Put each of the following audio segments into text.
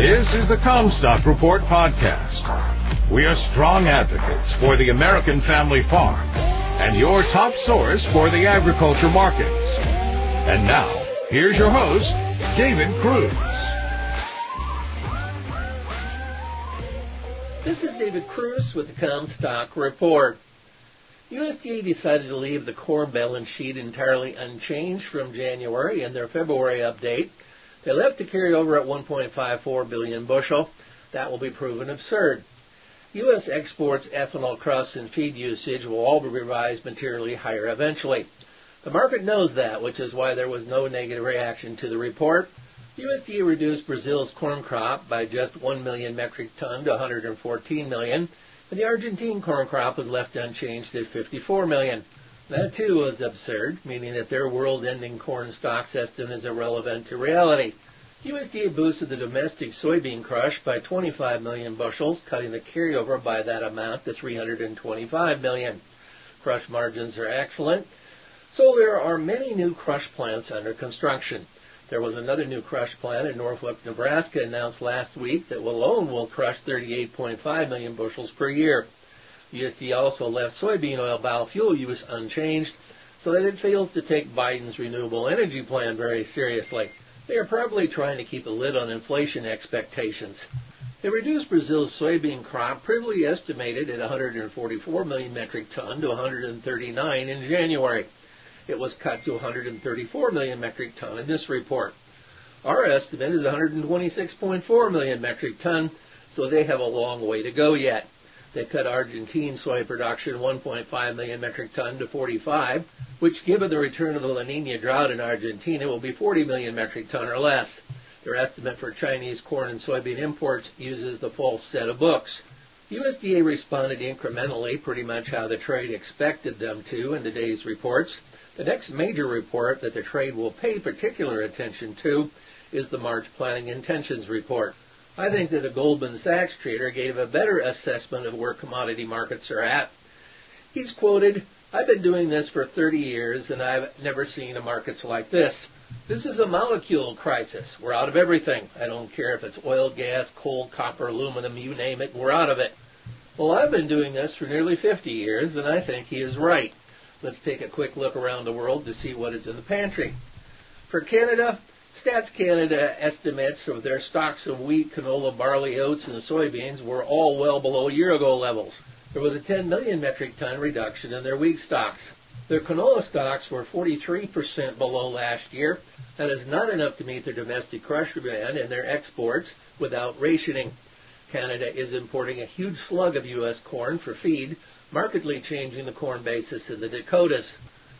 This is the Commstock Report podcast. We are strong advocates for the American family farm and your top source for the agriculture markets. And now, here's your host, David Kruse. This is David Kruse with the Commstock Report. USDA decided to leave the core balance sheet entirely unchanged from January in their February update. They left the carryover at 1.54 billion bushel. That will be proven absurd. U.S. exports, ethanol crusts, and feed usage will all be revised materially higher eventually. The market knows that, which is why there was no negative reaction to the report. USDA reduced Brazil's corn crop by just 1 million metric ton to 114 million and the Argentine corn crop was left unchanged at 54 million. That too was absurd, meaning that their world-ending corn stocks estimate is irrelevant to reality. USDA boosted the domestic soybean crush by 25 million bushels, cutting the carryover by that amount to 325 million. Crush margins are excellent, so there are many new crush plants under construction. There was another new crush plant in Norfolk, Nebraska announced last week that alone will crush 38.5 million bushels per year. USD also left soybean oil biofuel use unchanged so that it fails to take Biden's renewable energy plan very seriously. They are probably trying to keep a lid on inflation expectations. They reduced Brazil's soybean crop previously estimated at 144 million metric ton to 139 in January. It was cut to 134 million metric ton in this report. Our estimate is 126.4 million metric ton, so they have a long way to go yet. They cut Argentine soy production 1.5 million metric ton to 45, which given the return of the La Nina drought in Argentina will be 40 million metric ton or less. Their estimate for Chinese corn and soybean imports uses the false set of books. USDA responded incrementally, pretty much how the trade expected them to in today's reports. The next major report that the trade will pay particular attention to is the March Planting Intentions Report. I think that a Goldman Sachs trader gave a better assessment of where commodity markets are at. He's quoted, I've been doing this for 30 years and I've never seen a markets like this. This is a molecule crisis. We're out of everything. I don't care if it's oil, gas, coal, copper, aluminum, you name it, we're out of it. Well, I've been doing this for nearly 50 years and I think he is right. Let's take a quick look around the world to see what is in the pantry. For Canada, Stats Canada estimates of their stocks of wheat, canola, barley, oats, and soybeans were all well below year-ago levels. There was a 10 million metric ton reduction in their wheat stocks. Their canola stocks were 43% below last year. That is not enough to meet their domestic crush demand and their exports without rationing. Canada is importing a huge slug of U.S. corn for feed, markedly changing the corn basis in the Dakotas.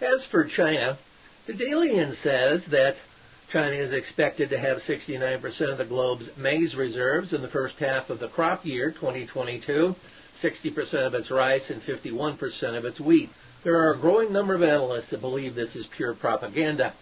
As for China, the Dalian says that China is expected to have 69% of the globe's maize reserves in the first half of the crop year 2022, 60% of its rice, and 51% of its wheat. There are a growing number of analysts that believe this is pure propaganda.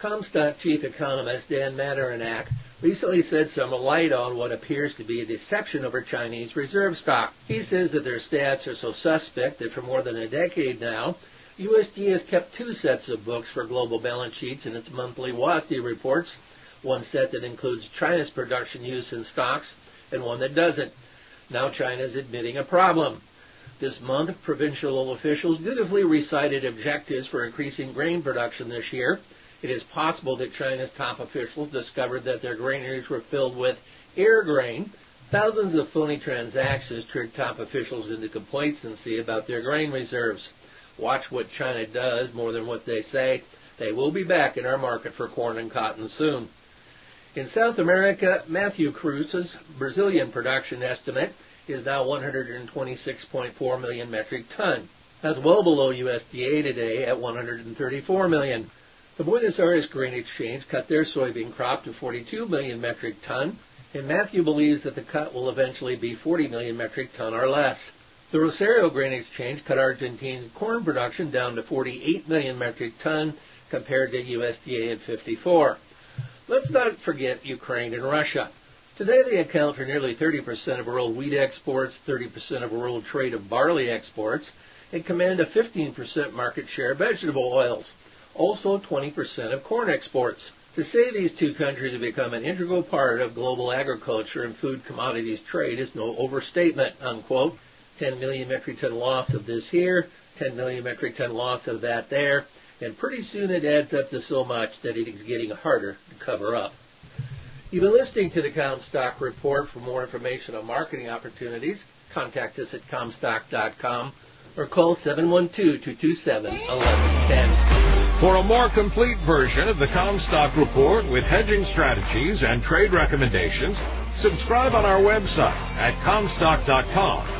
Commstock chief economist Dan Maternak recently said some light on what appears to be a deception over Chinese reserve stock. He says that their stats are so suspect that for more than a decade now, USDA has kept two sets of books for global balance sheets in its monthly WASDE reports, one set that includes China's production use in stocks and one that doesn't. Now China is admitting a problem. This month, provincial officials dutifully recited objectives for increasing grain production this year it is possible that China's top officials discovered that their granaries were filled with air grain. Thousands of phony transactions tricked top officials into complacency about their grain reserves. Watch what China does more than what they say. They will be back in our market for corn and cotton soon. In South America, Matthew Kruse's Brazilian production estimate is now 126.4 million metric ton. That's well below USDA today at 134 million. The Buenos Aires Grain Exchange cut their soybean crop to 42 million metric ton, and Matthew believes that the cut will eventually be 40 million metric ton or less. The Rosario Grain Exchange cut Argentine corn production down to 48 million metric ton compared to USDA at 54. Let's not forget Ukraine and Russia. Today they account for nearly 30% of world wheat exports, 30% of world trade of barley exports, and command a 15% market share of vegetable oils also 20% of corn exports. To say these two countries have become an integral part of global agriculture and food commodities trade is no overstatement, unquote. 10 million metric ton loss of this here, 10 million metric ton loss of that there, and pretty soon it adds up to so much that it is getting harder to cover up. You've been listening to the Commstock Report. For more information on marketing opportunities, contact us at commstock.com or call 712-227-1110. For a more complete version of the Commstock Report with hedging strategies and trade recommendations, subscribe on our website at Commstock.com